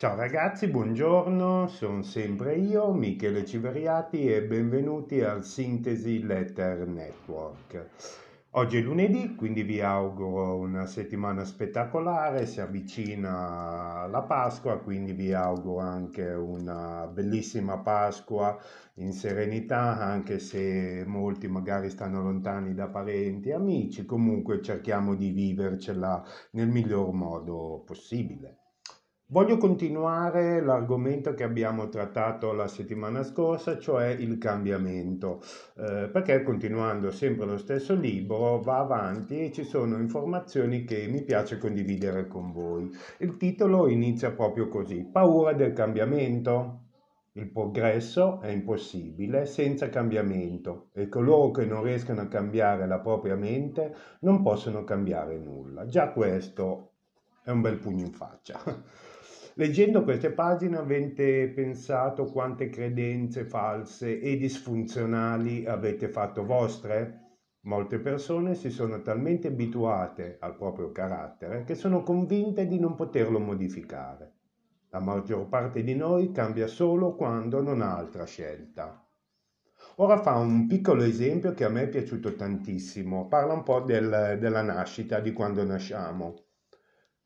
Ciao ragazzi, buongiorno, sono sempre io, Michele Civeriati e benvenuti al Sintesi Letter Network. Oggi è lunedì, quindi vi auguro una settimana spettacolare, si avvicina la Pasqua, quindi vi auguro anche una bellissima Pasqua in serenità, anche se molti magari stanno lontani da parenti e amici, comunque cerchiamo di vivercela nel miglior modo possibile. Voglio continuare l'argomento che abbiamo trattato la settimana scorsa, cioè il cambiamento, eh, perché continuando sempre lo stesso libro va avanti e ci sono informazioni che mi piace condividere con voi. Il titolo inizia proprio così, paura del cambiamento. Il progresso è impossibile senza cambiamento e coloro che non riescono a cambiare la propria mente non possono cambiare nulla. Già questo è un bel pugno in faccia. Leggendo queste pagine avete pensato quante credenze false e disfunzionali avete fatto vostre? Molte persone si sono talmente abituate al proprio carattere che sono convinte di non poterlo modificare. La maggior parte di noi cambia solo quando non ha altra scelta. Ora fa un piccolo esempio che a me è piaciuto tantissimo, parla un po' del, della nascita, di quando nasciamo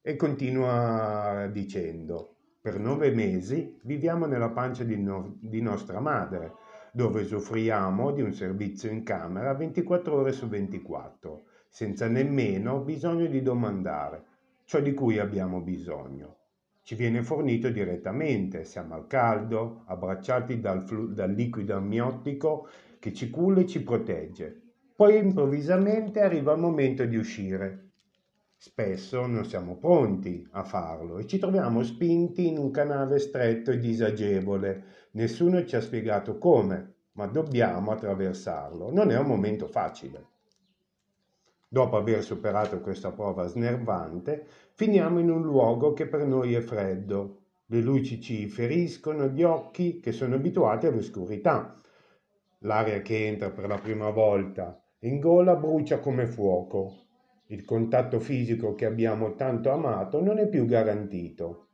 e continua dicendo, per nove mesi viviamo nella pancia di, no- di nostra madre, dove soffriamo di un servizio in camera 24 ore su 24, senza nemmeno bisogno di domandare ciò di cui abbiamo bisogno. Ci viene fornito direttamente, siamo al caldo, abbracciati dal, flu- dal liquido amniottico che ci culla e ci protegge. Poi improvvisamente arriva il momento di uscire Spesso non siamo pronti a farlo e ci troviamo spinti in un canale stretto e disagevole. Nessuno ci ha spiegato come, ma dobbiamo attraversarlo. Non è un momento facile. Dopo aver superato questa prova snervante, finiamo in un luogo che per noi è freddo. Le luci ci feriscono gli occhi che sono abituati all'oscurità. L'aria che entra per la prima volta in gola brucia come fuoco il contatto fisico che abbiamo tanto amato non è più garantito.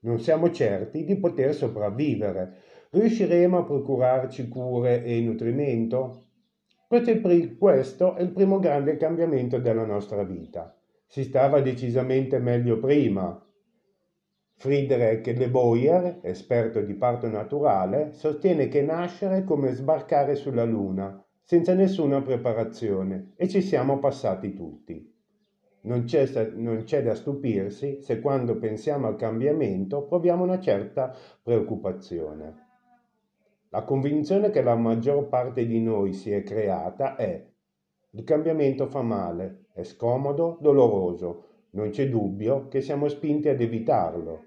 Non siamo certi di poter sopravvivere. Riusciremo a procurarci cure e nutrimento? Questo è, il, primo grande cambiamento della nostra vita. Si stava decisamente meglio prima. Friedrich de Boyer, esperto di parto naturale, sostiene che nascere è come sbarcare sulla Luna senza nessuna preparazione e ci siamo passati tutti. Non c'è, non c'è, da stupirsi se quando pensiamo al cambiamento proviamo una certa preoccupazione. La convinzione che la maggior parte di noi si è creata è il cambiamento fa male, è scomodo, doloroso, non c'è dubbio che siamo spinti ad evitarlo.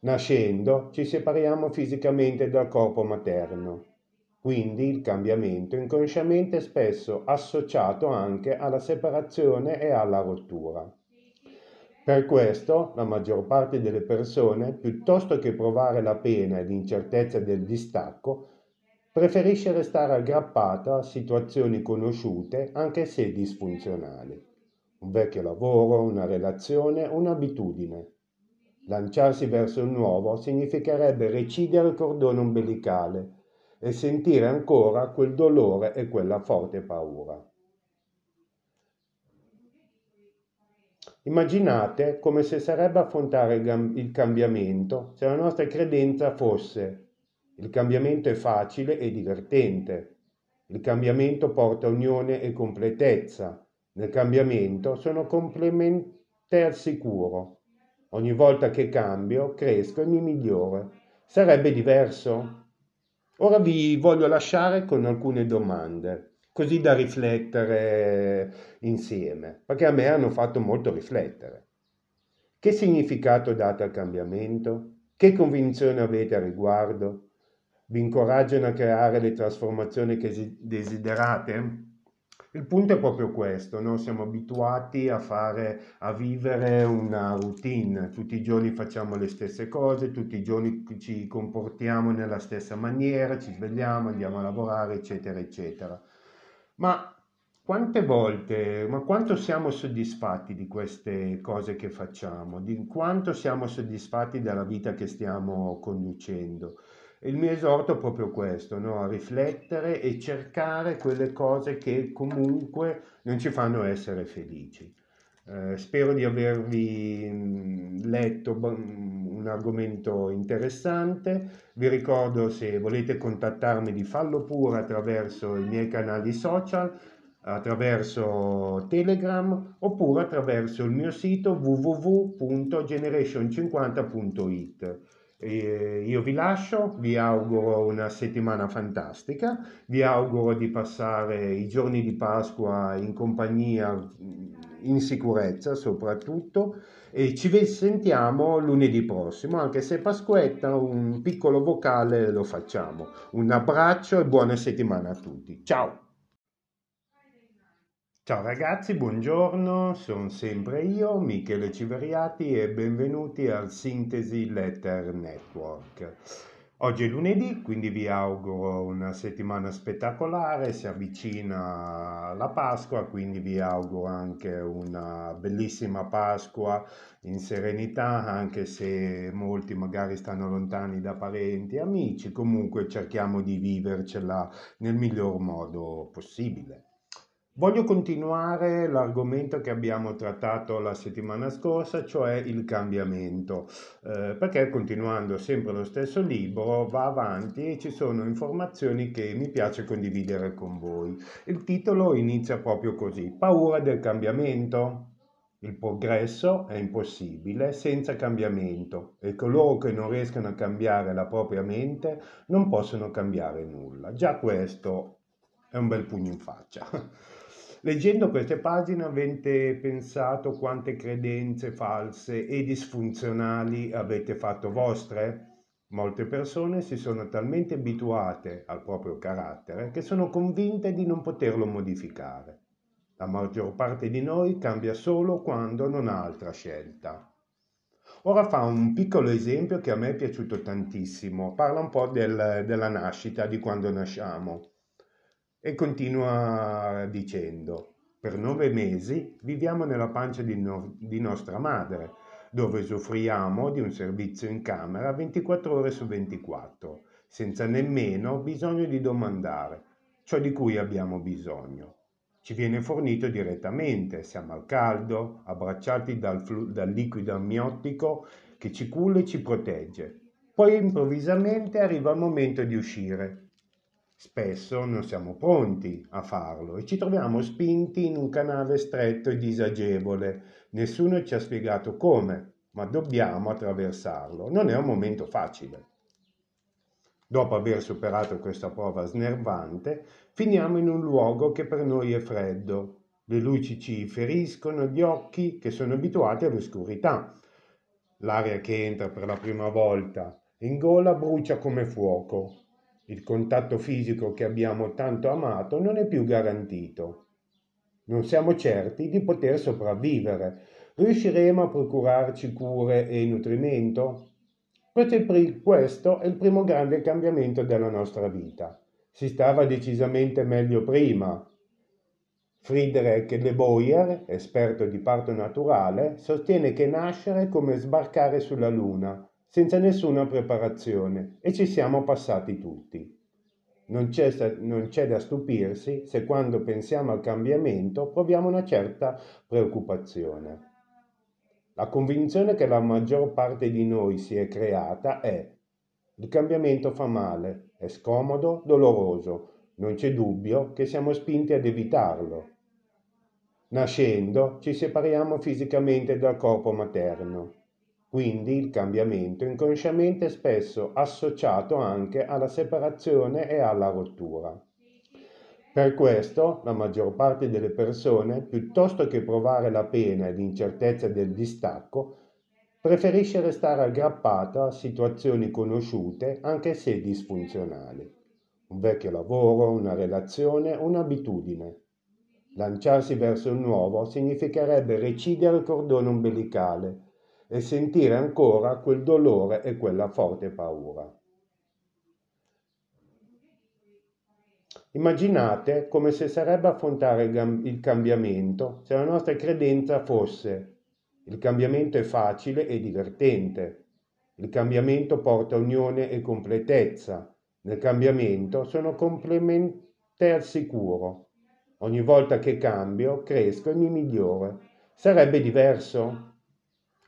Nascendo ci separiamo fisicamente dal corpo materno quindi il cambiamento inconsciamente è spesso associato anche alla separazione e alla rottura. Per questo la maggior parte delle persone, piuttosto che provare la pena e l'incertezza del distacco, preferisce restare aggrappata a situazioni conosciute anche se disfunzionali. Un vecchio lavoro, una relazione, un'abitudine. Lanciarsi verso il nuovo significherebbe recidere il cordone ombelicale e sentire ancora quel dolore e quella forte paura. Immaginate come se sarebbe affrontare il cambiamento se la nostra credenza fosse il cambiamento è facile e divertente, il cambiamento porta unione e completezza, nel cambiamento sono complemente al sicuro, ogni volta che cambio cresco e mi miglioro. Sarebbe diverso? Ora vi voglio lasciare con alcune domande, così da riflettere insieme, perché a me hanno fatto molto riflettere. Che significato date al cambiamento? Che convinzione avete a riguardo? Vi incoraggiano a creare le trasformazioni che desiderate? Il punto è proprio questo, no? siamo abituati a, fare, a vivere una routine, tutti i giorni facciamo le stesse cose, tutti i giorni ci comportiamo nella stessa maniera, ci svegliamo, andiamo a lavorare, eccetera, eccetera. Ma quante volte, ma quanto siamo soddisfatti di queste cose che facciamo, di quanto siamo soddisfatti della vita che stiamo conducendo? Il mio esorto è proprio questo, no? a riflettere e cercare quelle cose che comunque non ci fanno essere felici. Eh, spero di avervi letto un argomento interessante. Vi ricordo se volete contattarmi di fallo pure attraverso i miei canali social attraverso Telegram oppure attraverso il mio sito www.generation50.it. io vi lascio, vi auguro una settimana fantastica, vi auguro di passare i giorni di Pasqua in compagnia, in sicurezza soprattutto e ci sentiamo lunedì prossimo, anche se Pasquetta un piccolo vocale lo facciamo. Un abbraccio e buona settimana a tutti. Ciao! Ciao ragazzi, buongiorno, sono sempre io, Michele Civeriati e benvenuti al Sintesi Letter Network. Oggi è lunedì, quindi vi auguro una settimana spettacolare, si avvicina la Pasqua, quindi vi auguro anche una bellissima Pasqua in serenità, anche se molti magari stanno lontani da parenti e amici, comunque cerchiamo di vivercela nel miglior modo possibile. Voglio continuare l'argomento che abbiamo trattato la settimana scorsa, cioè il cambiamento, eh, perché continuando sempre lo stesso libro va avanti e ci sono informazioni che mi piace condividere con voi. Il titolo inizia proprio così, paura del cambiamento. Il progresso è impossibile senza cambiamento e coloro che non riescono a cambiare la propria mente non possono cambiare nulla. Già questo è un bel pugno in faccia. Leggendo queste pagine avete pensato quante credenze false e disfunzionali avete fatto vostre? Molte persone si sono talmente abituate al proprio carattere che sono convinte di non poterlo modificare. La maggior parte di noi cambia solo quando non ha altra scelta. Ora fa un piccolo esempio che a me è piaciuto tantissimo, parla un po' del, della nascita, di quando nasciamo e continua dicendo, per nove mesi viviamo nella pancia di, no- di nostra madre, dove soffriamo di un servizio in camera 24 ore su 24, senza nemmeno bisogno di domandare ciò di cui abbiamo bisogno. Ci viene fornito direttamente, siamo al caldo, abbracciati dal, flu- dal liquido amniottico che ci culla e ci protegge. Poi improvvisamente arriva il momento di uscire Spesso non siamo pronti a farlo e ci troviamo spinti in un canale stretto e disagevole. Nessuno ci ha spiegato come, ma dobbiamo attraversarlo. Non è un momento facile. Dopo aver superato questa prova snervante, finiamo in un luogo che per noi è freddo. Le luci ci feriscono gli occhi che sono abituati all'oscurità. L'aria che entra per la prima volta in gola brucia come fuoco il contatto fisico che abbiamo tanto amato non è più garantito. Non siamo certi di poter sopravvivere. Riusciremo a procurarci cure e nutrimento? Questo è, il, primo grande cambiamento della nostra vita. Si stava decisamente meglio prima. Friedrich Le Boyer, esperto di parto naturale, sostiene che nascere è come sbarcare sulla Luna senza nessuna preparazione e ci siamo passati tutti. Non c'è, non c'è, da stupirsi se quando pensiamo al cambiamento proviamo una certa preoccupazione. La convinzione che la maggior parte di noi si è creata è il cambiamento fa male, è scomodo, doloroso, non c'è dubbio che siamo spinti ad evitarlo. Nascendo ci separiamo fisicamente dal corpo materno quindi il cambiamento inconsciamente è spesso associato anche alla separazione e alla rottura. Per questo la maggior parte delle persone, piuttosto che provare la pena e l'incertezza del distacco, preferisce restare aggrappata a situazioni conosciute anche se disfunzionali. Un vecchio lavoro, una relazione, un'abitudine. Lanciarsi verso il nuovo significherebbe recidere il cordone umbilicale e sentire ancora quel dolore e quella forte paura. Immaginate come se sarebbe affrontare il cambiamento se la nostra credenza fosse il cambiamento è facile e divertente, il cambiamento porta unione e completezza, nel cambiamento sono complemente al sicuro. Ogni volta che cambio, cresco e mi miglioro. Sarebbe diverso?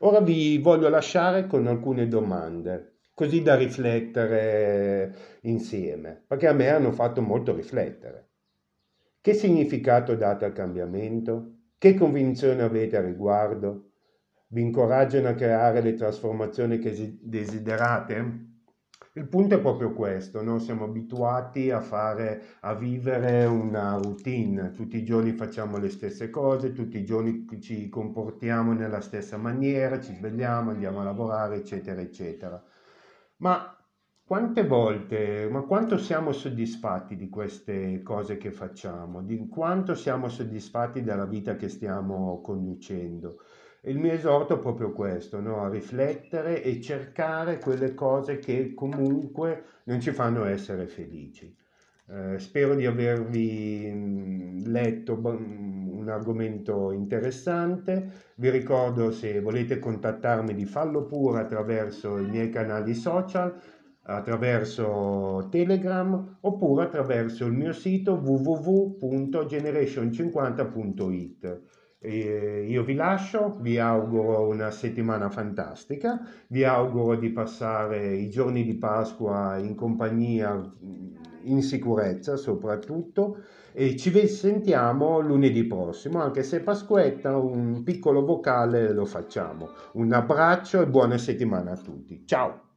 Ora vi voglio lasciare con alcune domande, così da riflettere insieme, perché a me hanno fatto molto riflettere. Che significato date al cambiamento? Che convinzione avete a riguardo? Vi incoraggiano a creare le trasformazioni che desiderate? Il punto è proprio questo, no? siamo abituati a, fare, a vivere una routine, tutti i giorni facciamo le stesse cose, tutti i giorni ci comportiamo nella stessa maniera, ci svegliamo, andiamo a lavorare, eccetera, eccetera. Ma quante volte, ma quanto siamo soddisfatti di queste cose che facciamo, di quanto siamo soddisfatti della vita che stiamo conducendo? Il mio esorto è proprio questo, no? a riflettere e cercare quelle cose che comunque non ci fanno essere felici. Eh, spero di avervi letto un argomento interessante. Vi ricordo se volete contattarmi di fallo pure attraverso i miei canali social, attraverso Telegram oppure attraverso il mio sito www.generation50.it. Io vi lascio, vi auguro una settimana fantastica, vi auguro di passare i giorni di Pasqua in compagnia, in sicurezza soprattutto, e ci sentiamo lunedì prossimo, anche se Pasquetta un piccolo vocale lo facciamo. Un abbraccio e buona settimana a tutti. Ciao!